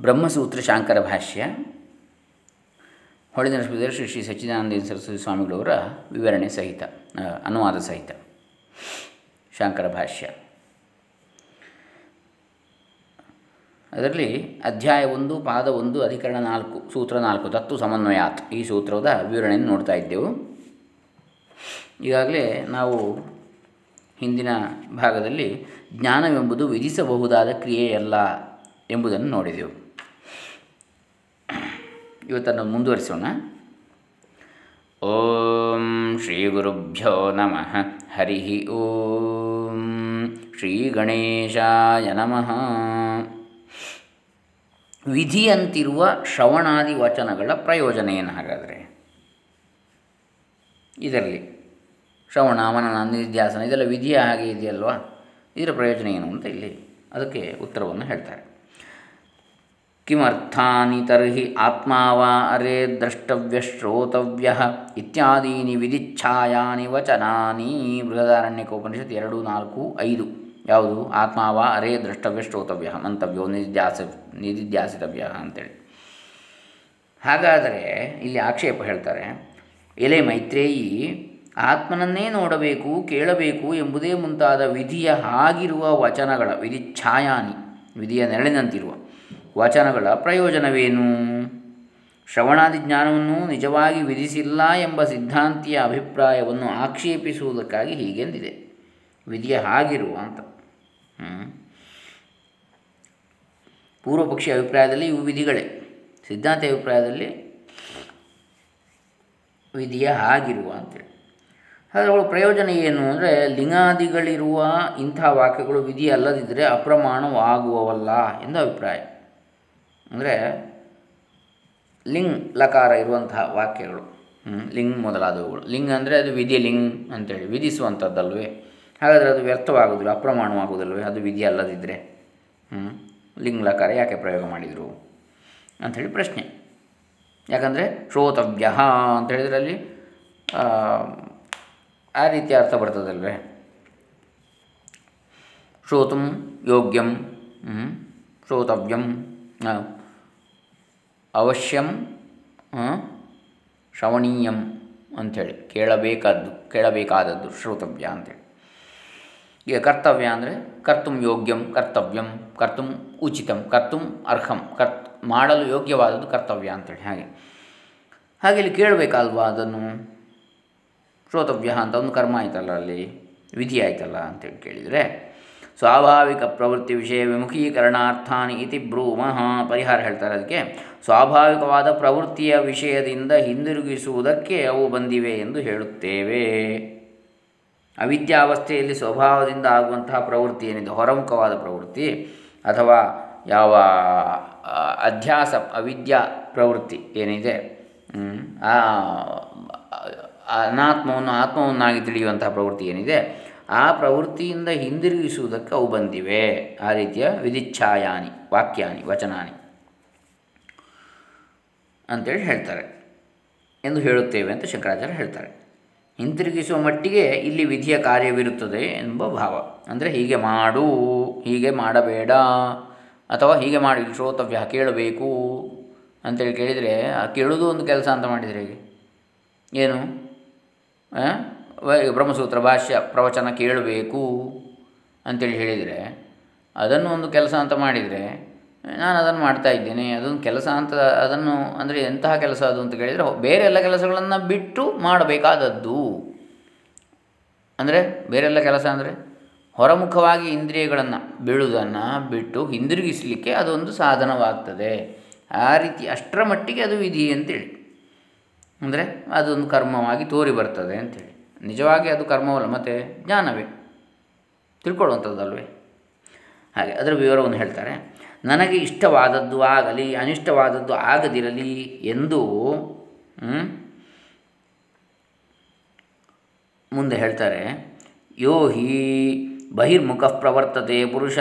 ಬ್ರಹ್ಮಸೂತ್ರ ಶಾಂಕರ ಭಾಷ್ಯ. ಹೊಳೆದ ಶ್ರೀ ಶ್ರೀ ಸಚ್ಚಿದಾನಂದ ಸರಸ್ವತಿ ಸ್ವಾಮಿಗಳವರ ವಿವರಣೆ ಸಹಿತ ಅನುವಾದ ಸಹಿತ. ಶಾಂಕರ ಭಾಷ್ಯ. ಅದರಲ್ಲಿ ಅಧ್ಯಾಯ ಒಂದು, ಪಾದ ಒಂದು, ಅಧಿಕರಣ ನಾಲ್ಕು, ಸೂತ್ರ ನಾಲ್ಕು ತತ್ತು ಸಮನ್ವಯಾತ್ ಈ ಸೂತ್ರದ ವಿವರಣೆಯನ್ನು ನೋಡ್ತಾ ಇದ್ದೆವು. ಈಗಾಗಲೇ ನಾವು ಹಿಂದಿನ ಭಾಗದಲ್ಲಿ ಜ್ಞಾನವೆಂಬುದು ವಿಧಿಸಬಹುದಾದ ಕ್ರಿಯೆಯಲ್ಲ ಎಂಬುದನ್ನು ನೋಡಿದೆವು. ಇವತ್ತನ್ನು ಮುಂದುವರಿಸೋಣ. ಓಂ ಶ್ರೀ ಗುರುಭ್ಯೋ ನಮಃ. ಹರಿ ಓಂ ಶ್ರೀ ಗಣೇಶಾಯ ನಮಃ. ವಿಧಿಯಂತಿರುವ ಶ್ರವಣಾದಿ ವಚನಗಳ ಪ್ರಯೋಜನ ಏನು ಹಾಗಾದರೆ? ಇದರಲ್ಲಿ ಶ್ರವಣ, ಮನನ, ನಿಧ್ಯಾಸನ ಇದೆಲ್ಲ ವಿಧಿಯ ಹಾಗೆ ಇದೆಯಲ್ವಾ? ಇದರ ಪ್ರಯೋಜನ ಏನು ಅಂತ ಇಲ್ಲಿ ಅದಕ್ಕೆ ಉತ್ತರವನ್ನು ಹೇಳ್ತಾರೆ. ಕಿಮರ್ಥಾನಿ ತರ್ಹಿ ಆತ್ಮಾವಾ ಅರೆ ದ್ರಷ್ಟವ್ಯ ಶ್ರೋತವ್ಯ ಇತ್ಯಾದೀನಿ ವಿಧಿಚ್ಛಾಯಾನಿ ವಚನಾನಿ ಉಪನಿಷತ್ ಎರಡು, ನಾಲ್ಕು, ಐದು. ಯಾವುದು? ಆತ್ಮಾವ ಅರೆ ದ್ರಷ್ಟವ್ಯ ಶ್ರೋತವ್ಯ ಮಂತವ್ಯೋ ನಿಧ್ಯಾಸ ನಿಧಿಧ್ಯಾಸಿತವ್ಯ ಅಂತೇಳಿ. ಹಾಗಾದರೆ ಇಲ್ಲಿ ಆಕ್ಷೇಪ ಹೇಳ್ತಾರೆ, ಎಲೆ ಮೈತ್ರೇಯಿ, ಆತ್ಮನನ್ನೇ ನೋಡಬೇಕು, ಕೇಳಬೇಕು ಎಂಬುದೇ ಮುಂತಾದ ವಿಧಿಯ ಹಾಗಿರುವ ವಚನಗಳ, ವಿಧಿಚ್ಛಾಯಾನಿ, ವಿಧಿಯ ನೆರಳಿನಂತಿರುವ ವಚನಗಳ ಪ್ರಯೋಜನವೇನು? ಶ್ರವಣಾದಿ ಜ್ಞಾನವನ್ನು ನಿಜವಾಗಿ ವಿಧಿಸಿಲ್ಲ ಎಂಬ ಸಿದ್ಧಾಂತಿಯ ಅಭಿಪ್ರಾಯವನ್ನು ಆಕ್ಷೇಪಿಸುವುದಕ್ಕಾಗಿ ಹೀಗೆಂದಿದೆ. ವಿಧಿಯ ಹಾಗಿರುವ ಅಂತ. ಪೂರ್ವಪಕ್ಷಿ ಅಭಿಪ್ರಾಯದಲ್ಲಿ ಇವು ವಿಧಿಗಳೇ. ಸಿದ್ಧಾಂತ ಅಭಿಪ್ರಾಯದಲ್ಲಿ ವಿಧಿಯ ಹಾಗಿರುವ ಅಂತೇಳಿ ಆದರೆ ಅವಳ ಪ್ರಯೋಜನ ಏನು ಅಂದರೆ ಲಿಂಗಾದಿಗಳಿರುವ ಇಂಥ ವಾಕ್ಯಗಳು ವಿಧಿ ಅಲ್ಲದಿದ್ದರೆ ಅಪ್ರಮಾಣವಾಗುವವಲ್ಲ ಎಂದು ಅಭಿಪ್ರಾಯ. ಅಂದರೆ ಲಿಂಗ್ ಲಕಾರ ಇರುವಂತಹ ವಾಕ್ಯಗಳು. ಲಿಂಗ್ ಮೊದಲಾದವುಗಳು. ಲಿಂಗ್ ಅಂದರೆ ಅದು ವಿಧಿ ಲಿಂಗ್ ಅಂತೇಳಿ ವಿಧಿಸುವಂಥದ್ದಲ್ವೇ ಹಾಗಾದರೆ ಅದು ವ್ಯರ್ಥವಾಗುವುದಿಲ್ಲ ಅಪ್ರಮಾಣವಾಗುವುದಲ್ವೇ ಅದು ವಿಧಿ ಅಲ್ಲದಿದ್ದರೆ ಲಿಂಗ್ ಲಕಾರ ಯಾಕೆ ಪ್ರಯೋಗ ಮಾಡಿದರು ಅಂಥೇಳಿ ಪ್ರಶ್ನೆ. ಯಾಕಂದರೆ ಶ್ರೋತವ್ಯ ಅಂತ ಹೇಳಿದರೆ ಅಲ್ಲಿ ಆ ರೀತಿ ಅರ್ಥ ಬರ್ತದಲ್ವೇ? ಶ್ರೋತು ಯೋಗ್ಯಂ ಶ್ರೋತವ್ಯಂ ಅವಶ್ಯಂ ಶ್ರವಣೀಯಂ ಅಂಥೇಳಿ. ಕೇಳಬೇಕಾದ್ದು, ಕೇಳಬೇಕಾದದ್ದು ಶ್ರೋತವ್ಯ ಅಂಥೇಳಿ. ಈಗ ಕರ್ತವ್ಯ ಅಂದರೆ ಕರ್ತುಂ ಯೋಗ್ಯಂ, ಕರ್ತವ್ಯಂ, ಕರ್ತುಂ ಉಚಿತಂ, ಕರ್ತುಂ ಅರ್ಹಂ, ಕರ್ತ್, ಮಾಡಲು ಯೋಗ್ಯವಾದದ್ದು ಕರ್ತವ್ಯ ಅಂಥೇಳಿ. ಹಾಗೆ. ಹಾಗೆ ಇಲ್ಲಿ ಕೇಳಬೇಕಲ್ವಾ ಅದನ್ನು. ಶ್ರೋತವ್ಯ ಅಂತ ಒಂದು ಕರ್ಮ ಆಯ್ತಲ್ಲ ಅಲ್ಲಿ, ವಿಧಿ ಆಯ್ತಲ್ಲ ಅಂತೇಳಿ ಕೇಳಿದರೆ ಸ್ವಾಭಾವಿಕ ಪ್ರವೃತ್ತಿ ವಿಷಯ ವಿಮುಖೀಕರಣಾರ್ಥಾನಿ ಇತಿ ಬ್ರೂಮಃ ಪರಿಹಾರ ಹೇಳ್ತಾರೆ ಅದಕ್ಕೆ. ಸ್ವಾಭಾವಿಕವಾದ ಪ್ರವೃತ್ತಿಯ ವಿಷಯದಿಂದ ಹಿಂದಿರುಗಿಸುವುದಕ್ಕೆ ಅವು ಬಂದಿವೆ ಎಂದು ಹೇಳುತ್ತೇವೆ. ಅವಿದ್ಯಾವಸ್ಥೆಯಲ್ಲಿ ಸ್ವಭಾವದಿಂದ ಆಗುವಂತಹ ಪ್ರವೃತ್ತಿ ಏನಿದೆ? ಹೊರಮುಖವಾದ ಪ್ರವೃತ್ತಿ ಅಥವಾ ಯಾವ ಅಧ್ಯಾಸ, ಅವಿದ್ಯಾ ಪ್ರವೃತ್ತಿ ಏನಿದೆ? ಅನಾತ್ಮವನ್ನು, ಆತ್ಮವನ್ನಾಗಿ ತಿಳಿಯುವಂತಹ ಪ್ರವೃತ್ತಿ ಏನಿದೆ? ಆ ಪ್ರವೃತ್ತಿಯಿಂದ ಹಿಂದಿರುಗಿಸುವುದಕ್ಕೆ ಅವು ಬಂದಿವೆ. ಆ ರೀತಿಯ ವಿಧಿಚ್ಛಾಯಾನಿ, ವಾಕ್ಯಾನಿ, ವಚನಾನಿ ಅಂತೇಳಿ ಹೇಳ್ತಾರೆ ಎಂದು ಹೇಳುತ್ತೇವೆ ಅಂತ ಶಂಕರಾಚಾರ್ಯ ಹೇಳ್ತಾರೆ. ಹಿಂತಿರುಗಿಸುವ ಮಟ್ಟಿಗೆ ಇಲ್ಲಿ ವಿಧಿಯ ಕಾರ್ಯವಿರುತ್ತದೆ ಎಂಬ ಭಾವ. ಅಂದರೆ ಹೀಗೆ ಮಾಡು, ಹೀಗೆ ಮಾಡಬೇಡ, ಅಥವಾ ಹೀಗೆ ಮಾಡಿ ಶ್ರೋತವ್ಯ, ಕೇಳಬೇಕು ಅಂತೇಳಿ ಕೇಳಿದರೆ, ಆ ಕೇಳೋದು ಒಂದು ಕೆಲಸ ಅಂತ ಮಾಡಿದರೆ ಹೇಗೆ? ಏನು? ಬ್ರಹ್ಮಸೂತ್ರ ಭಾಷ್ಯ ಪ್ರವಚನ ಕೇಳಬೇಕು ಅಂತೇಳಿ ಹೇಳಿದರೆ, ಅದನ್ನು ಒಂದು ಕೆಲಸ ಅಂತ ಮಾಡಿದರೆ, ನಾನು ಅದನ್ನು ಮಾಡ್ತಾ ಇದ್ದೇನೆ, ಅದೊಂದು ಕೆಲಸ ಅಂತ, ಅದನ್ನು ಅಂದರೆ ಎಂತಹ ಕೆಲಸ ಅದು ಅಂತ ಕೇಳಿದರೆ ಬೇರೆ ಎಲ್ಲ ಕೆಲಸಗಳನ್ನು ಬಿಟ್ಟು ಮಾಡಬೇಕಾದದ್ದು. ಅಂದರೆ ಬೇರೆಲ್ಲ ಕೆಲಸ ಅಂದರೆ ಹೊರಮುಖವಾಗಿ ಇಂದ್ರಿಯಗಳನ್ನು ಬೀಳುವುದನ್ನು ಬಿಟ್ಟು ಹಿಂದಿರುಗಿಸಲಿಕ್ಕೆ ಅದೊಂದು ಸಾಧನವಾಗ್ತದೆ. ಆ ರೀತಿ ಅಷ್ಟರ ಮಟ್ಟಿಗೆ ಅದು ವಿಧಿ ಅಂತೇಳಿ. ಅಂದರೆ ಅದೊಂದು ಕರ್ಮವಾಗಿ ತೋರಿ ಬರ್ತದೆ ಅಂಥೇಳಿ ನಿಜವಾಗಿ ಅದು ಕರ್ಮವಲ್ಲ, ಮತ್ತು ಜ್ಞಾನವೇ? ತಿಳ್ಕೊಳ್ಳುವಂಥದ್ದಲ್ವೇ? ಹಾಗೆ, ಅದರ ವಿವರವನ್ನು ಹೇಳ್ತಾರೆ, ನನಗೆ ಇಷ್ಟವಾದದ್ದು ಆಗಲಿ, ಅನಿಷ್ಟವಾದದ್ದು ಆಗದಿರಲಿ ಎಂದು ಮುಂದೆ ಹೇಳ್ತಾರೆ, ಯೋ ಹಿ ಬಹಿರ್ಮುಖ ಪ್ರವರ್ತತೆ ಪುರುಷ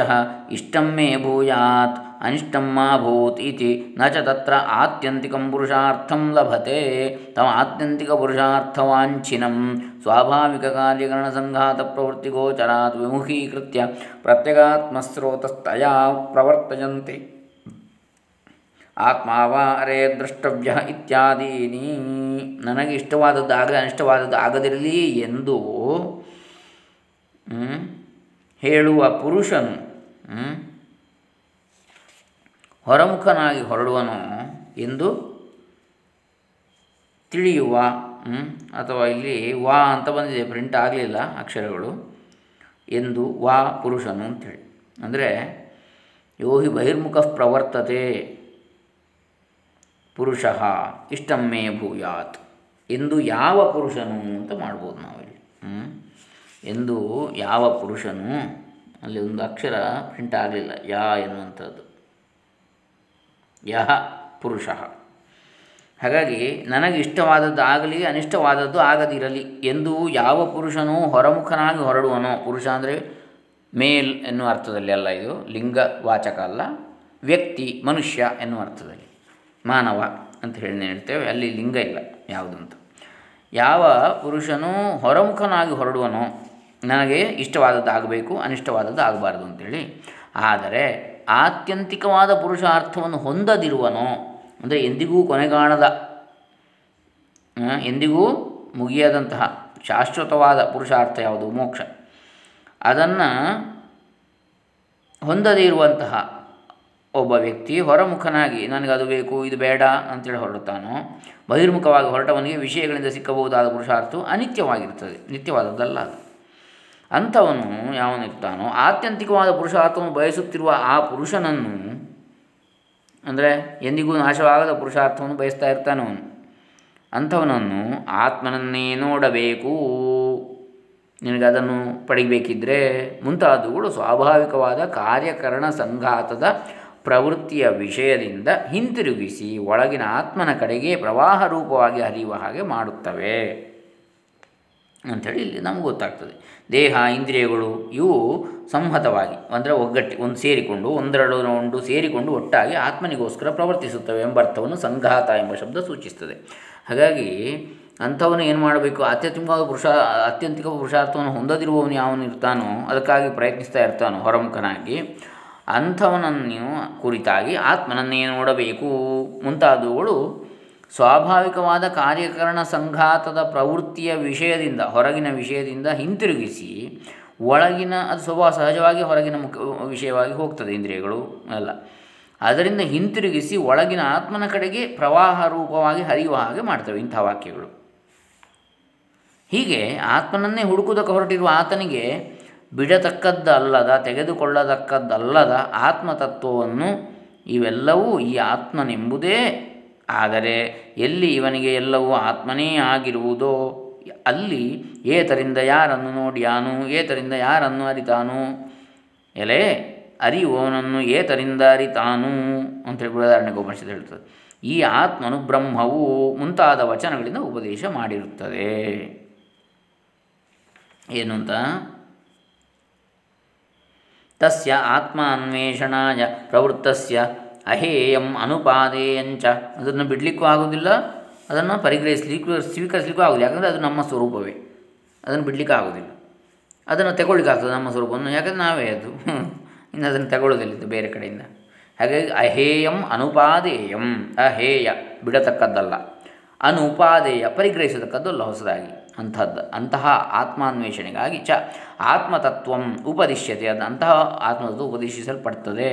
ಇಷ್ಟಮ್ಮೇ ಭೂಯಾತ್ ಅನಿಷ್ಟಂ ಮಾ ಭೂತ್ ಇತಿ. ನ ಚ ತತ್ರ ಆತ್ಯಂತಿಕಂ ಪುರುಷಾರ್ಥಂ ಲಭತೆ. ತಮ ಆತ್ಯಂತಿಕ ಪುರುಷಾರ್ಥವಾಂಛಿನಂ. ಸ್ವಾಭಾವಿಕ ಕಾರ್ಯಕರಣ ಸಂಘಾತ ಪ್ರವೃತ್ತಿ ಗೋಚರಾತ್ ವಿಮುಖೀಕೃತ್ಯ. ಪ್ರತ್ಯಗಾತ್ಮಸ್ರೋತಸ್ತಯಾ ಪ್ರವರ್ತಯಂತೆ. ಆತ್ಮ ವಾ ಅರೆ ದ್ರಷ್ಟವ್ಯ ಇತ್ಯಾದೀನಿ. ನನಗೆ ಇಷ್ಟವಾದದ್ದು ಆಗಲಿ ಅನಿಷ್ಟವಾದದ್ದು ಆಗದಿರಲಿ ಎಂದು ಹೇಳುವ ಪುರುಷನು ಹೊರಮುಖನಾಗಿ ಹೊರಡುವನು ಎಂದು ತಿಳಿಯುವ ಅಥವಾ ಇಲ್ಲಿ ವಾ ಅಂತ ಬಂದಿದೆ ಪ್ರಿಂಟ್ ಆಗಲಿಲ್ಲ ಅಕ್ಷರಗಳು, ಎಂದು ವಾ ಪುರುಷನು ಅಂತೇಳಿ ಅಂದರೆ ಯೋ ಹಿ ಬಹಿರ್ಮುಖ ಪ್ರವರ್ತತೆ, ಪುರುಷ ಇಷ್ಟಮ್ಮೇ ಭೂಯಾತ್, ಎಂದು ಯಾವ ಪುರುಷನು ಅಂತ ಮಾಡ್ಬೋದು ನಾವಿಲ್ಲಿ ಎಂದು ಯಾವ ಪುರುಷನು, ಅಲ್ಲಿ ಒಂದು ಅಕ್ಷರ ಪ್ರಿಂಟ್ ಆಗಲಿಲ್ಲ, ಯಾ ಎನ್ನುವಂಥದ್ದು. ಯಹ ಪುರುಷ. ಹಾಗಾಗಿ ನನಗೆ ಇಷ್ಟವಾದದ್ದು ಆಗಲಿ, ಅನಿಷ್ಟವಾದದ್ದು ಆಗದಿರಲಿ ಎಂದು ಯಾವ ಪುರುಷನೂ ಹೊರಮುಖನಾಗಿ ಹೊರಡುವನೋ, ಪುರುಷ ಅಂದರೆ ಮೇಲ್ ಎನ್ನುವ ಅರ್ಥದಲ್ಲಿ ಅಲ್ಲ ಇದು, ಲಿಂಗ ವಾಚಕ ಅಲ್ಲ, ವ್ಯಕ್ತಿ, ಮನುಷ್ಯ ಎನ್ನುವ ಅರ್ಥದಲ್ಲಿ. ಮಾನವ ಅಂತ ಹೇಳಿ ಹೇಳ್ತೇವೆ, ಅಲ್ಲಿ ಲಿಂಗ ಇಲ್ಲ ಯಾವುದು ಯಾವ ಪುರುಷನೂ ಹೊರಮುಖನಾಗಿ ಹೊರಡುವನೋ, ನನಗೆ ಇಷ್ಟವಾದದ್ದು ಆಗಬೇಕು, ಅನಿಷ್ಟವಾದದ್ದು ಆಗಬಾರ್ದು ಅಂತೇಳಿ. ಆದರೆ ಆತ್ಯಂತಿಕವಾದ ಪುರುಷಾರ್ಥವನ್ನು ಹೊಂದದಿರುವನೋ. ಅಂದರೆ ಎಂದಿಗೂ ಕೊನೆಗಾಣದ. ಎಂದಿಗೂ ಮುಗಿಯದಂತಹ ಶಾಶ್ವತವಾದ ಪುರುಷಾರ್ಥ ಯಾವುದು? ಮೋಕ್ಷ. ಅದನ್ನು ಹೊಂದದೇ ಇರುವಂತಹ ಒಬ್ಬ ವ್ಯಕ್ತಿ ಹೊರಮುಖನಾಗಿ ನನಗೆ ಅದು ಬೇಕು, ಇದು ಬೇಡ ಅಂತೇಳಿ ಹೊರಡುತ್ತಾನೋ, ಬಹಿರ್ಮುಖವಾಗಿ ಹೊರಟವನಿಗೆ ವಿಷಯಗಳಿಂದ ಸಿಕ್ಕಬಹುದಾದ ಪುರುಷಾರ್ಥವು ಅನಿತ್ಯವಾಗಿರ್ತದೆ ನಿತ್ಯವಾದದ್ದಲ್ಲ ಅದು. ಅಂಥವನು ಯಾವನಿರ್ತಾನೋ ಆತ್ಯಂತಿಕವಾದ ಪುರುಷಾರ್ಥವನ್ನು ಬಯಸುತ್ತಿರುವ ಆ ಪುರುಷನನ್ನು, ಅಂದರೆ ಎಂದಿಗೂ ನಾಶವಾಗದ ಪುರುಷಾರ್ಥವನ್ನು ಬಯಸ್ತಾ ಇರ್ತಾನೋ ಅಂಥವನನ್ನು ಆತ್ಮನನ್ನೇ ನೋಡಬೇಕು. ನಿನಗೆ ಅದನ್ನು ಪಡಿಬೇಕಿದ್ದರೆ ಮುಂತಾದವುಗಳು ಸ್ವಾಭಾವಿಕವಾದ ಕಾರ್ಯಕರಣ ಸಂಘಾತದ ಪ್ರವೃತ್ತಿಯ ವಿಷಯದಿಂದ ಹಿಂತಿರುಗಿಸಿ ಒಳಗಿನ ಆತ್ಮನ ಕಡೆಗೆ ಪ್ರವಾಹ ರೂಪವಾಗಿ ಹರಿಯುವ ಹಾಗೆ ಮಾಡುತ್ತವೆ. ಅಂಥೇಳಿ ಇಲ್ಲಿ ನಮ್ಗೆ ಗೊತ್ತಾಗ್ತದೆ. ದೇಹ, ಇಂದ್ರಿಯಗಳು ಇವು ಸಂಹತವಾಗಿ ಅಂದರೆ ಒಗ್ಗಟ್ಟಿ ಒಂದು ಸೇರಿಕೊಂಡು ಒಂದೆರಡು ಒಂದು ಸೇರಿಕೊಂಡು ಒಟ್ಟಾಗಿ ಆತ್ಮನಿಗೋಸ್ಕರ ಪ್ರವರ್ತಿಸುತ್ತವೆ ಎಂಬ ಅರ್ಥವನ್ನು ಸಂಘಾತ ಎಂಬ ಶಬ್ದ ಸೂಚಿಸ್ತದೆ. ಹಾಗಾಗಿ ಅಂಥವನು ಏನು ಮಾಡಬೇಕು? ಅತ್ಯಂತಿಕವಾದ ಪುರುಷ, ಅತ್ಯಂತಿಕ ಪುರುಷಾರ್ಥವನ್ನು ಹೊಂದದಿರುವವನು ಯಾವನು ಇರ್ತಾನೋ, ಅದಕ್ಕಾಗಿ ಪ್ರಯತ್ನಿಸ್ತಾ ಇರ್ತಾನೋ ಹೊರಮುಖನಾಗಿ ಅಂಥವನನ್ನು ಕುರಿತಾಗಿ ಆತ್ಮನನ್ನೇ ನೋಡಬೇಕು. ಮುಂತಾದವುಗಳು ಸ್ವಾಭಾವಿಕವಾದ ಕಾರ್ಯಕರಣ ಸಂಘಾತದ ಪ್ರವೃತ್ತಿಯ ವಿಷಯದಿಂದ, ಹೊರಗಿನ ವಿಷಯದಿಂದ ಹಿಂತಿರುಗಿಸಿ, ಒಳಗಿನ, ಅದು ಸ್ವಭಾವ ಸಹಜವಾಗಿ ಹೊರಗಿನ ಮುಖ, ವಿಷಯವಾಗಿ ಹೋಗ್ತದೆ ಇಂದ್ರಿಯಗಳು ಎಲ್ಲ. ಅದರಿಂದ ಹಿಂತಿರುಗಿಸಿ ಒಳಗಿನ ಆತ್ಮನ ಕಡೆಗೆ ಪ್ರವಾಹ ರೂಪವಾಗಿ ಹರಿಯುವ ಹಾಗೆ ಮಾಡ್ತವೆ ಇಂಥ ವಾಕ್ಯಗಳು. ಹೀಗೆ ಆತ್ಮನನ್ನೇ ಹುಡುಕುವುದಕ್ಕೆ ಹೊರಟಿರುವ ಆತನಿಗೆ ಬಿಡತಕ್ಕದ್ದಲ್ಲದ, ತೆಗೆದುಕೊಳ್ಳತಕ್ಕದ್ದಲ್ಲದ ಆತ್ಮತತ್ವವನ್ನು ಇವೆಲ್ಲವೂ ಈ ಆತ್ಮನೆಂಬುದೇ ಆದರೆ ಎಲ್ಲಿ ಇವನಿಗೆ ಎಲ್ಲವೂ ಆತ್ಮನೇ ಆಗಿರುವುದೋ, ಅಲ್ಲಿ ಏತರಿಂದ ಯಾರನ್ನು ನೋಡಿಯಾನು ಏತರಿಂದ ಯಾರನ್ನು ಅರಿತಾನು? ಎಲೆ, ಅರಿಯುವವನನ್ನು ಏತರಿಂದ ಅರಿತಾನು? ಅಂತೇಳಿ ಉದಾಹರಣೆ ಉಪನಿಷತ್ತು ಹೇಳ್ತದೆ. ಈ ಆತ್ಮನು ಬ್ರಹ್ಮವು ಮುಂತಾದ ವಚನಗಳಿಂದ ಉಪದೇಶ ಮಾಡಿರುತ್ತದೆ. ಏನು ಅಂತ? ತಸ್ಯ ಆತ್ಮ ಅನ್ವೇಷಣಾಯ ಅಹೇಯಂ ಅನುಪಾದೇಯಂಚ ಅದನ್ನು ಬಿಡಲಿಕ್ಕೂ ಆಗೋದಿಲ್ಲ ಅದನ್ನು ಪರಿಗ್ರಹಿಸಲಿಕ್ಕೂ, ಸ್ವೀಕರಿಸಲಿಕ್ಕೂ ಆಗೋದಿಲ್ಲ ಯಾಕಂದರೆ ಅದು ನಮ್ಮ ಸ್ವರೂಪವೇ. ಅದನ್ನು ಬಿಡಲಿಕ್ಕೆ ಆಗೋದಿಲ್ಲ ಅದನ್ನು ತಗೊಳ್ಳಿಕ್ಕೆ ಆಗ್ತದೆ ನಮ್ಮ ಸ್ವರೂಪವನ್ನು. ಯಾಕಂದರೆ ನಾವೇ ಅದು. ಇನ್ನು ಅದನ್ನು ತಗೊಳ್ಳೋದಿಲ್ಲ ಬೇರೆ ಕಡೆಯಿಂದ. ಹಾಗಾಗಿ ಅಹೇಯಂ ಅನುಪಾದೇಯಂ. ಅಹೇಯ, ಬಿಡತಕ್ಕದ್ದಲ್ಲ. ಅನುಪಾದೇಯ ಪರಿಗ್ರಹಿಸತಕ್ಕದ್ದಲ್ಲ ಹೊಸದಾಗಿ. ಅಂಥದ್ದು. ಅಂತಹ ಆತ್ಮಾನ್ವೇಷಣೆಗಾಗಿ ಚ ಆತ್ಮತತ್ವಂ ಉಪದಿಶ್ಯತೆ. ಅದು ಅಂತಹ ಆತ್ಮತತ್ವ ಉಪದೇಶಿಸಲ್ಪಡ್ತದೆ.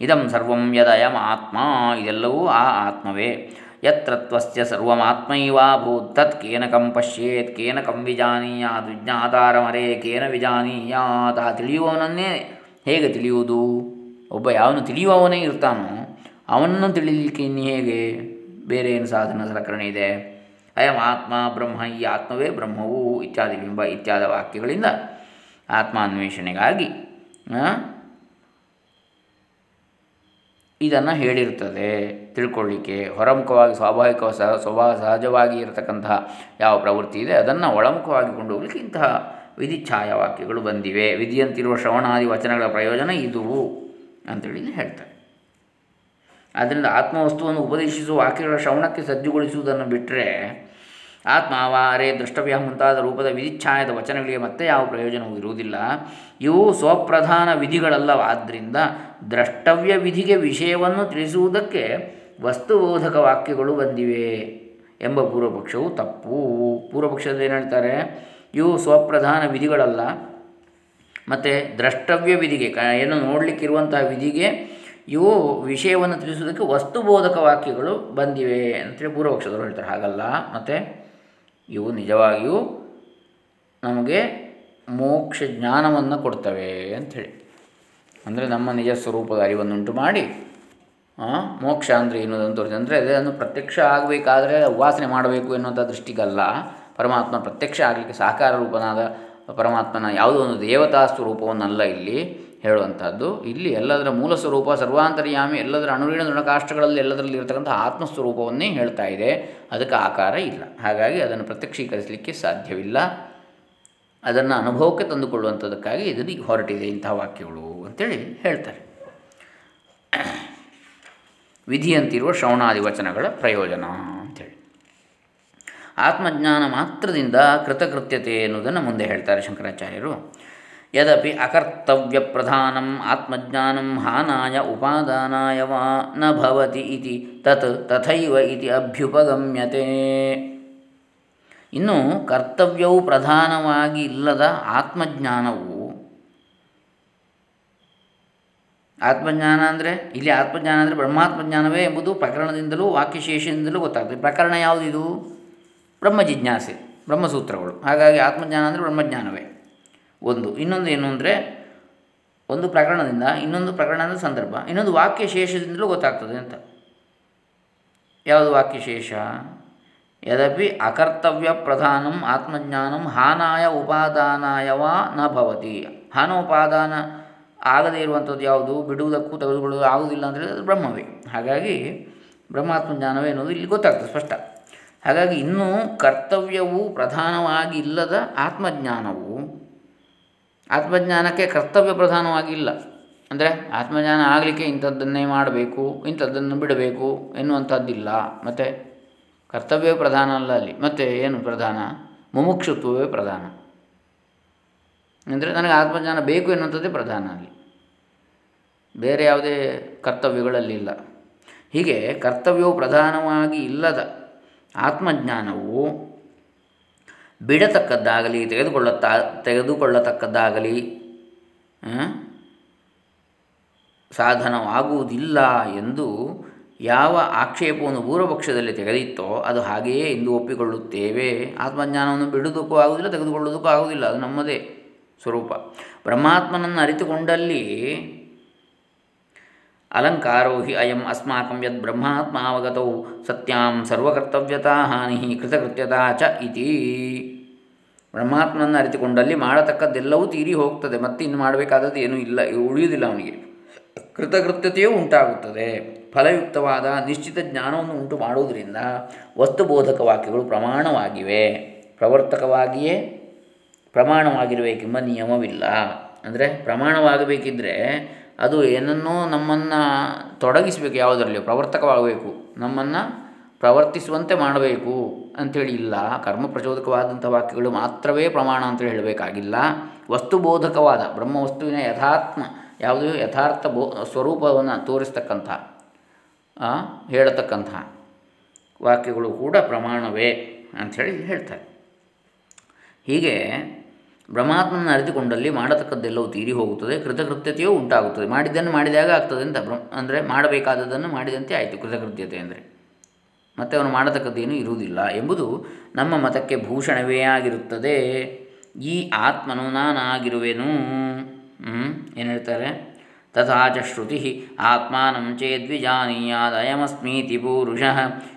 ಇದಂ ಸರ್ವಂ ಯದಯಂ ಆತ್ಮ. ಇದೆಲ್ಲವೂ ಆ ಆತ್ಮವೇ. ಯತ್ರತ್ವಸ್ಯ ಸರ್ವಮಾತ್ಮೈವಾಭೂತ್ ತತ್ ಕೇನ ಕಂ ಪಶ್ಯೇತ್. ಕೇನ ಕಂ ವಿಜಾನೀಯಾತ್ ವಿಜ್ಞಾತಾರಮರೇ ಕೇನ ವಿಜಾನೀಯಾತ್ ಆ ತಿಳಿಯುವವನನ್ನೇ ಹೇಗೆ ತಿಳಿಯುವುದು? ಒಬ್ಬ ಯಾವನು ತಿಳಿಯುವವನೇ ಇರ್ತಾನೋ, ಅವನನ್ನು ತಿಳಿಲಿಕ್ಕೆ ಇನ್ನು ಹೇಗೆ? ಬೇರೆ ಏನು ಸಾಧನ ಸಲಕರಣೆ ಇದೆ? ಅಯಂ ಆತ್ಮ ಬ್ರಹ್ಮ ಈ ಆತ್ಮವೇ ಬ್ರಹ್ಮವು ಇತ್ಯಾದಿ ಬಿಂಬ ಇತ್ಯಾದಿ ವಾಕ್ಯಗಳಿಂದ ಆತ್ಮಾನ್ವೇಷಣೆಗಾಗಿ ಇದನ್ನು ಹೇಳಿರ್ತದೆ ತಿಳ್ಕೊಳ್ಳಿಕ್ಕೆ ಹೊರಮುಖವಾಗಿ ಸ್ವಾಭಾವಿಕ ಸಹ ಸ್ವಭಾವ ಸಹಜವಾಗಿ ಇರತಕ್ಕಂತಹ ಯಾವ ಪ್ರವೃತ್ತಿ ಇದೆ, ಅದನ್ನು ಒಳಮುಖವಾಗಿ ಕೊಂಡು ಇಂತಹ ವಿಧಿ ವಾಕ್ಯಗಳು ಬಂದಿವೆ. ವಿಧಿಯಂತಿರುವ ಶ್ರವಣಾದಿ ವಚನಗಳ ಪ್ರಯೋಜನ ಇದುವು ಅಂತೇಳಿ ಹೇಳ್ತಾರೆ. ಆದ್ದರಿಂದ ಆತ್ಮವಸ್ತುವನ್ನು ಉಪದೇಶಿಸುವ ವಾಕ್ಯಗಳ ಶ್ರವಣಕ್ಕೆ ಸಜ್ಜುಗೊಳಿಸುವುದನ್ನು ಬಿಟ್ಟರೆ ಆತ್ಮ ಅರೆ ದೃಷ್ಟವ್ಯ ಮುಂತಾದ ರೂಪದ ವಿಧಿಚ್ಛಾಯದ ವಚನಗಳಿಗೆ ಮತ್ತೆ ಯಾವ ಪ್ರಯೋಜನವೂ ಇರುವುದಿಲ್ಲ. ಇವು ಸ್ವಪ್ರಧಾನ ವಿಧಿಗಳಲ್ಲವಾದ್ದರಿಂದ ದ್ರಷ್ಟವ್ಯ ವಿಧಿಗೆ ವಿಷಯವನ್ನು ತಿಳಿಸುವುದಕ್ಕೆ ವಸ್ತುಬೋಧಕ ವಾಕ್ಯಗಳು ಬಂದಿವೆ ಎಂಬ ಪೂರ್ವಪಕ್ಷವು ತಪ್ಪು. ಪೂರ್ವಪಕ್ಷದಲ್ಲಿ ಏನು ಹೇಳ್ತಾರೆ? ಇವು ಸ್ವಪ್ರಧಾನ ವಿಧಿಗಳಲ್ಲ. ಮತ್ತು ದ್ರಷ್ಟವ್ಯ ವಿಧಿಗೆ ಕ, ಏನು ನೋಡಲಿಕ್ಕಿರುವಂತಹ ವಿಧಿಗೆ ಇವು ವಿಷಯವನ್ನು ತಿಳಿಸುವುದಕ್ಕೆ ವಸ್ತುಬೋಧಕ ವಾಕ್ಯಗಳು ಬಂದಿವೆ ಅಂತೇಳಿ ಪೂರ್ವಪಕ್ಷದವರು ಹೇಳ್ತಾರೆ. ಹಾಗಲ್ಲ. ಮತ್ತು ಇವು ನಿಜವಾಗಿಯೂ ನಮಗೆ ಮೋಕ್ಷ ಜ್ಞಾನವನ್ನು ಕೊಡ್ತವೆ ಅಂಥೇಳಿ ಅಂದರೆ ನಮ್ಮ ನಿಜ ಸ್ವರೂಪದ ಅರಿವನ್ನುಂಟು ಮಾಡಿ ಮೋಕ್ಷ ಅಂದರೆ ಏನು ತೋರಿಸಿ. ಅಂದರೆ ಅದನ್ನು ಪ್ರತ್ಯಕ್ಷ ಆಗಬೇಕಾದ್ರೆ ಉಪಾಸನೆ ಮಾಡಬೇಕು ಎನ್ನುವಂಥ ದೃಷ್ಟಿಗಲ್ಲ. ಪರಮಾತ್ಮ ಪ್ರತ್ಯಕ್ಷ ಆಗಲಿಕ್ಕೆ ಸಾಕಾರ ರೂಪನಾದ ಪರಮಾತ್ಮನ ಯಾವುದೋ ಒಂದು ದೇವತಾ ಸ್ವರೂಪವನ್ನಲ್ಲ ಇಲ್ಲಿ. ಹೇಳುವಂಥದ್ದು. ಇಲ್ಲಿ ಎಲ್ಲದರ ಮೂಲ ಸ್ವರೂಪ, ಸರ್ವಾಂತರ್ಯಾಮಿ, ಎಲ್ಲದರ ಅಣುವಿನ ದೃಢಕಾಷ್ಟಗಳಲ್ಲಿ ಎಲ್ಲದರಲ್ಲಿ ಇರತಕ್ಕಂಥ ಆತ್ಮಸ್ವರೂಪವನ್ನೇ ಹೇಳ್ತಾ ಇದೆ. ಅದಕ್ಕೆ ಆಕಾರ ಇಲ್ಲ. ಹಾಗಾಗಿ ಅದನ್ನು ಪ್ರತ್ಯಕ್ಷೀಕರಿಸಲಿಕ್ಕೆ ಸಾಧ್ಯವಿಲ್ಲ. ಅದನ್ನು ಅನುಭವಕ್ಕೆ ತಂದುಕೊಳ್ಳುವಂಥದ್ದಕ್ಕಾಗಿ ಇದು ಹೊರಟಿದೆ ಇಂಥ ವಾಕ್ಯಗಳು ಅಂತೇಳಿ ಹೇಳ್ತಾರೆ. ವಿಧಿಯಂತಿರುವ ಶ್ರವಣಾದಿ ವಚನಗಳ ಪ್ರಯೋಜನ ಅಂಥೇಳಿ ಆತ್ಮಜ್ಞಾನ ಮಾತ್ರದಿಂದ ಕೃತಕೃತ್ಯತೆ ಎನ್ನುವುದನ್ನು ಮುಂದೆ ಹೇಳ್ತಾರೆ ಶಂಕರಾಚಾರ್ಯರು. ಯದಪಿ ಅಕರ್ತವ್ಯ ಪ್ರಧಾನಂ ಆತ್ಮಜ್ಞಾನಂ ಹಾನಾಯ ಉಪಾದಾನಾಯ ವಾ ನ ಭವತಿ ಇತಿ ತತ್ ತಥೈವ ಇತಿ ಅಭ್ಯುಪಗಮ್ಯತೆ ಇನ್ನು ಕರ್ತವ್ಯವು ಪ್ರಧಾನವಾಗಿ ಇಲ್ಲದ ಆತ್ಮಜ್ಞಾನವು ಆತ್ಮಜ್ಞಾನ ಅಂದರೆ ಇಲ್ಲಿ ಆತ್ಮಜ್ಞಾನ ಅಂದರೆ ಬ್ರಹ್ಮಾತ್ಮಜ್ಞಾನವೇ ಎಂಬುದು ಪ್ರಕರಣದಿಂದಲೂ ವಾಕ್ಯಶೇಷದಿಂದಲೂ ಗೊತ್ತಾಗ್ತದೆ. ಪ್ರಕರಣ ಯಾವುದಿದು? ಬ್ರಹ್ಮ ಜಿಜ್ಞಾಸೆ ಬ್ರಹ್ಮಸೂತ್ರಗಳು. ಹಾಗಾಗಿ ಆತ್ಮಜ್ಞಾನ ಅಂದರೆ ಬ್ರಹ್ಮಜ್ಞಾನವೇ. ಒಂದು. ಇನ್ನೊಂದು ಏನು ಅಂದರೆ, ಒಂದು ಪ್ರಕರಣದಿಂದ ಇನ್ನೊಂದು ಪ್ರಕರಣ ಅಂದರೆ ಸಂದರ್ಭ, ಇನ್ನೊಂದು ವಾಕ್ಯ ಶೇಷದಿಂದಲೂ ಗೊತ್ತಾಗ್ತದೆ ಅಂತ. ಯಾವುದು ವಾಕ್ಯಶೇಷ ಯದಪಿ ಅಕರ್ತವ್ಯ ಪ್ರಧಾನಂ ಆತ್ಮಜ್ಞಾನಂ ಹಾನಾಯ ಉಪಾದಾನಾಯ ವಾ ನ ಭವತಿ. ಹಾನೋಪಾದಾನ ಆಗದೇ ಇರುವಂಥದ್ದು ಯಾವುದು? ಬಿಡುವುದಕ್ಕೂ ತೆಗೆದುಕೊಳ್ಳುವುದು ಆಗುವುದಿಲ್ಲ ಅಂದರೆ ಅದು ಬ್ರಹ್ಮವೇ. ಹಾಗಾಗಿ ಬ್ರಹ್ಮಾತ್ಮ ಜ್ಞಾನವೇ ಅನ್ನೋದು ಇಲ್ಲಿ ಗೊತ್ತಾಗ್ತದೆ ಸ್ಪಷ್ಟ. ಹಾಗಾಗಿ ಇನ್ನೂ ಕರ್ತವ್ಯವು ಪ್ರಧಾನವಾಗಿ ಇಲ್ಲದ ಆತ್ಮಜ್ಞಾನವು ಆತ್ಮಜ್ಞಾನಕ್ಕೆ ಕರ್ತವ್ಯ ಪ್ರಧಾನವಾಗಿಲ್ಲ. ಅಂದರೆ ಆತ್ಮಜ್ಞಾನ ಆಗಲಿಕ್ಕೆ ಇಂಥದ್ದನ್ನೇ ಮಾಡಬೇಕು, ಇಂಥದ್ದನ್ನು ಬಿಡಬೇಕು ಎನ್ನುವಂಥದ್ದಿಲ್ಲ. ಮತ್ತು ಕರ್ತವ್ಯವೇ ಪ್ರಧಾನ ಅಲ್ಲ ಅಲ್ಲಿ. ಮತ್ತು ಏನು ಪ್ರಧಾನ? ಮುಮುಕ್ಷುತ್ವವೇ ಪ್ರಧಾನ. ಅಂದರೆ ನನಗೆ ಆತ್ಮಜ್ಞಾನ ಬೇಕು ಎನ್ನುವಂಥದ್ದೇ ಪ್ರಧಾನ ಅಲ್ಲಿ. ಬೇರೆ ಯಾವುದೇ ಕರ್ತವ್ಯಗಳಲ್ಲಿಲ್ಲ ಹೀಗೆ ಕರ್ತವ್ಯವು ಪ್ರಧಾನವಾಗಿ ಇಲ್ಲದ ಆತ್ಮಜ್ಞಾನವು ಬಿಡತಕ್ಕದ್ದಾಗಲಿ, ತೆಗೆದುಕೊಳ್ಳುತ್ತಾ, ತೆಗೆದುಕೊಳ್ಳತಕ್ಕದ್ದಾಗಲಿ ಸಾಧನವಾಗುವುದಿಲ್ಲ ಎಂದು ಯಾವ ಆಕ್ಷೇಪವನ್ನು ಪೂರ್ವಪಕ್ಷದಲ್ಲಿ ತೆಗೆದಿತ್ತೋ ಅದು ಹಾಗೆಯೇ ಎಂದು ಒಪ್ಪಿಕೊಳ್ಳುತ್ತೇವೆ. ಆತ್ಮಜ್ಞಾನವನ್ನು ಬಿಡುವುದಕ್ಕೂ ಆಗುವುದಿಲ್ಲ, ತೆಗೆದುಕೊಳ್ಳುವುದಕ್ಕೂ ಆಗುವುದಿಲ್ಲ, ಅದು ನಮ್ಮದೇ ಸ್ವರೂಪ. ಬ್ರಹ್ಮಾತ್ಮನನ್ನು ಅರಿತುಕೊಂಡಲ್ಲಿ ಅಲಂಕಾರೋ ಹಿ ಅಯಂ ಅಸ್ಮಾಕಂ ಯದ್ ಬ್ರಹ್ಮಾತ್ಮಾವಗತೌ ಸತ್ಯಾಂ ಸರ್ವಕರ್ತವ್ಯತಾ ಹಾನಿ ಕೃತಕೃತ್ಯತಾ ಚ ಇತಿ ಬ್ರಹ್ಮಾತ್ಮನನ್ನು ಅರಿತುಕೊಂಡಲ್ಲಿ ಮಾಡತಕ್ಕದ್ದೆಲ್ಲವೂ ತೀರಿ ಹೋಗ್ತದೆ ಮತ್ತೆ ಇನ್ನು ಮಾಡಬೇಕಾದದ್ದು ಏನೂ ಇಲ್ಲ ಉಳಿಯುವುದಿಲ್ಲ ಅವನಿಗೆ. ಕೃತಕೃತ್ಯತೆಯೂ ಉಂಟಾಗುತ್ತದೆ. ಫಲಯುಕ್ತವಾದ ನಿಶ್ಚಿತ ಜ್ಞಾನವನ್ನು ಉಂಟು ಮಾಡುವುದರಿಂದ ವಸ್ತುಬೋಧಕ ವಾಕ್ಯಗಳು ಪ್ರಮಾಣವಾಗಿವೆ. ಪ್ರವರ್ತಕವಾಗಿಯೇ ಪ್ರಮಾಣವಾಗಿರಬೇಕೆಂಬ ನಿಯಮವಿಲ್ಲ. ಅಂದರೆ ಪ್ರಮಾಣವಾಗಬೇಕಿದ್ದರೆ ಅದು ಏನನ್ನೋ ನಮ್ಮನ್ನು ತೊಡಗಿಸಬೇಕು ಯಾವುದರಲ್ಲಿ? ಪ್ರವರ್ತಕವಾಗಬೇಕು. ನಮ್ಮನ್ನು ಪ್ರವರ್ತಿಸುವಂತೆ ಮಾಡಬೇಕು ಅಂಥೇಳಿ ಇಲ್ಲ. ಕರ್ಮ ಪ್ರಚೋದಕವಾದಂಥ ವಾಕ್ಯಗಳು ಮಾತ್ರವೇ ಪ್ರಮಾಣ ಅಂತೇಳಿ ಹೇಳಬೇಕಾಗಿಲ್ಲ. ವಸ್ತುಬೋಧಕವಾದ ಬ್ರಹ್ಮ ವಸ್ತುವಿನ ಯಥಾತ್ಮ, ಯಾವುದು ಯಥಾರ್ಥ ಬೋ, ಸ್ವರೂಪವನ್ನು ತೋರಿಸ್ತಕ್ಕಂಥ ಹೇಳತಕ್ಕಂಥ ವಾಕ್ಯಗಳು ಕೂಡ ಪ್ರಮಾಣವೇ ಅಂಥೇಳಿ ಹೇಳ್ತಾರೆ. ಹೀಗೆ ಬ್ರಹ್ಮಾತ್ಮನ ಅರಿತುಕೊಂಡಲ್ಲಿ ಮಾಡತಕ್ಕದ್ದೆಲ್ಲವೂ ತೀರಿ ಹೋಗುತ್ತದೆ, ಕೃತಕೃತ್ಯತೆಯೂ ಉಂಟಾಗುತ್ತದೆ. ಮಾಡಿದ್ದನ್ನು ಮಾಡಿದಾಗ ಆಗ್ತದೆ ಅಂತ ಬ್ರಹ್ಮ, ಅಂದರೆ ಮಾಡಬೇಕಾದದ್ದನ್ನು ಮಾಡಿದಂತೆ ಆಯಿತು ಕೃತಕೃತ್ಯತೆ ಅಂದರೆ. ಮತ್ತು ಅವನು ಮಾಡತಕ್ಕದ್ದೇನೂ ಇರುವುದಿಲ್ಲ ಎಂಬುದು ನಮ್ಮ ಮತಕ್ಕೆ ಭೂಷಣವೇ ಆಗಿರುತ್ತದೆ. ಈ ಆತ್ಮನು ನಾನಾಗಿರುವೆನು. ಏನು ಹೇಳ್ತಾರೆ? ತಥಾಚ ಶ್ರುತಿ ಆತ್ಮಾನಂ ಚೇದ್ವಿಜಾನೀಯಾದಯಮಸ್ಮೀತಿ ಪೂರುಷ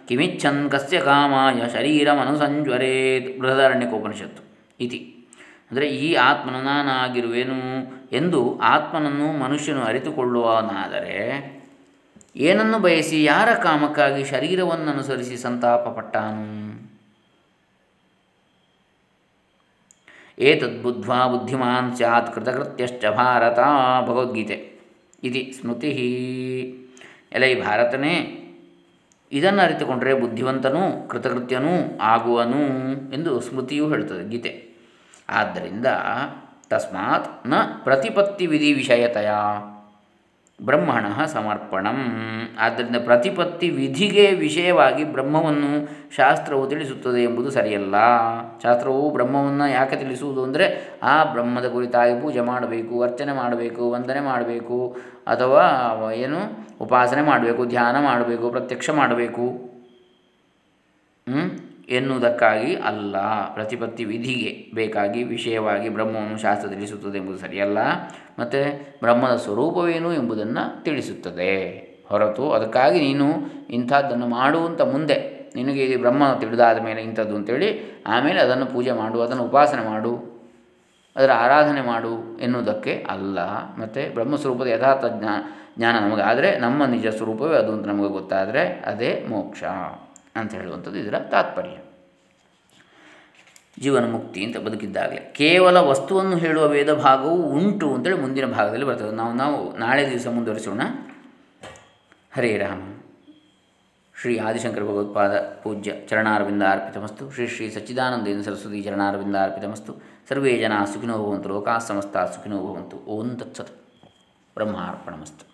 ಕಿಮಿಚ್ಛನ್ ಕಸ್ಯ ಕಾಮಾಯ ಶರೀರಮನುಸಂಜ್ವರೇತ್ ಬೃಹದಾರಣ್ಯಕೋಪನಿಷತ್ತು ಇತಿ. ಅಂದರೆ ಈ ಆತ್ಮನು ನಾನಾಗಿರುವೆನು ಎಂದು ಆತ್ಮನನ್ನು ಮನುಷ್ಯನು ಅರಿತುಕೊಳ್ಳುವನಾದರೆ ಏನನ್ನು ಬಯಸಿ ಯಾರ ಕಾಮಕ್ಕಾಗಿ ಶರೀರವನ್ನು ಅನುಸರಿಸಿ ಸಂತಾಪಪಟ್ಟಾನು ಏತದ್ಬುದ್ಧ್ವಾ ಬುದ್ಧಿಮಾನ್ ಸ್ಯಾತ್ ಕೃತಕೃತ್ಯಶ್ಚ ಭಾರತ ಭಗವದ್ಗೀತೆ ಇತಿ ಸ್ಮೃತಿ. ಎಲೈ ಭಾರತನೇ, ಇದನ್ನು ಅರಿತುಕೊಂಡರೆ ಬುದ್ಧಿವಂತನೂ ಕೃತಕೃತ್ಯನೂ ಆಗುವನು ಎಂದು ಸ್ಮೃತಿಯು ಹೇಳುತ್ತದೆ ಗೀತೆ. ಆದ್ದರಿಂದ ತಸ್ಮಾತ್ನ ಪ್ರತಿಪತ್ತಿ ವಿಧಿ ವಿಷಯತೆಯ. ಬ್ರಹ್ಮಣ ಸಮರ್ಪಣಂ. ಆದ್ದರಿಂದ ಪ್ರತಿಪತ್ತಿ ವಿಧಿಗೆ ವಿಷಯವಾಗಿ ಬ್ರಹ್ಮವನ್ನು ಶಾಸ್ತ್ರವು ತಿಳಿಸುತ್ತದೆ ಎಂಬುದು ಸರಿಯಲ್ಲ. ಶಾಸ್ತ್ರವು ಬ್ರಹ್ಮವನ್ನು ಯಾಕೆ ತಿಳಿಸುವುದು ಅಂದರೆ, ಆ ಬ್ರಹ್ಮದ ಕುರಿತಾಗಿ ಪೂಜೆ ಮಾಡಬೇಕು, ಅರ್ಚನೆ ಮಾಡಬೇಕು, ವಂದನೆ ಮಾಡಬೇಕು, ಅಥವಾ ಏನು, ಉಪಾಸನೆ ಮಾಡಬೇಕು, ಧ್ಯಾನ ಮಾಡಬೇಕು, ಪ್ರತ್ಯಕ್ಷ ಮಾಡಬೇಕು. ಎನ್ನುವುದಕ್ಕಾಗಿ ಅಲ್ಲ. ಪ್ರತಿಪತ್ತಿ ವಿಧಿಗೆ ಬೇಕಾಗಿ ವಿಷಯವಾಗಿ ಬ್ರಹ್ಮವನ್ನು ಶಾಸ್ತ್ರ ತಿಳಿಸುತ್ತದೆ ಎಂಬುದು ಸರಿಯಲ್ಲ. ಮತ್ತು ಬ್ರಹ್ಮದ ಸ್ವರೂಪವೇನು ಎಂಬುದನ್ನು ತಿಳಿಸುತ್ತದೆ. ಹೊರತು ಅದಕ್ಕಾಗಿ ನೀನು ಇಂಥದ್ದನ್ನು ಮಾಡುವಂಥ ಮುಂದೆ ನಿನಗೆ ಇದು ಬ್ರಹ್ಮ ತಿಳಿದಾದ ಮೇಲೆ ಇಂಥದ್ದು ಅಂತೇಳಿ ಆಮೇಲೆ ಅದನ್ನು ಪೂಜೆ ಮಾಡು, ಅದನ್ನು ಉಪಾಸನೆ ಮಾಡು, ಅದರ ಆರಾಧನೆ ಮಾಡು ಎನ್ನುವುದಕ್ಕೆ ಅಲ್ಲ. ಮತ್ತು ಬ್ರಹ್ಮಸ್ವರೂಪದ ಯಥಾರ್ಥ ಜ್ಞಾ, ಜ್ಞಾನ ನಮಗಾದರೆ ನಮ್ಮ ನಿಜ ಸ್ವರೂಪವೇ ಅದು ಅಂತ ನಮಗೆ ಗೊತ್ತಾದರೆ ಅದೇ ಮೋಕ್ಷ. ಅಂತ ಹೇಳುವಂಥದ್ದು ಇದರ ತಾತ್ಪರ್ಯ. ಜೀವನ ಮುಕ್ತಿ ಅಂತ ಬದುಕಿದ್ದಾಗಲೇ. ಕೇವಲ ವಸ್ತುವನ್ನು ಹೇಳುವ ವೇದ ಭಾಗವು ಉಂಟು ಅಂತೇಳಿ ಮುಂದಿನ ಭಾಗದಲ್ಲಿ ಬರ್ತದೆ. ನಾವು ನಾವು ನಾಳೆ ದಿವಸ ಮುಂದುವರಿಸೋಣ. ಹರೇ ರಾಮ. ಶ್ರೀ ಆದಿಶಂಕರ ಭಗವತ್ಪಾದ ಪೂಜ್ಯ ಚರಣಾರವಿಂದ ಅರ್ಪಿತಮಸ್ತು. ಶ್ರೀ ಶ್ರೀ ಸಚ್ಚಿದಾನಂದೇಂದ್ರ ಸರಸ್ವತಿ ಚರಣಾರವಿಂದ ಅರ್ಪಿತಮಸ್ತು. ಸರ್ವೇ ಜನ ಸುಖಿನೋ ಭವಂತು. ಲೋಕಾ ಸಮಸ್ತ ಸುಖಿನೋ ಭವಂತು. ಓಂ ತತ್ಸತ್. ಬ್ರಹ್ಮಾರ್ಪಣಮಸ್ತು.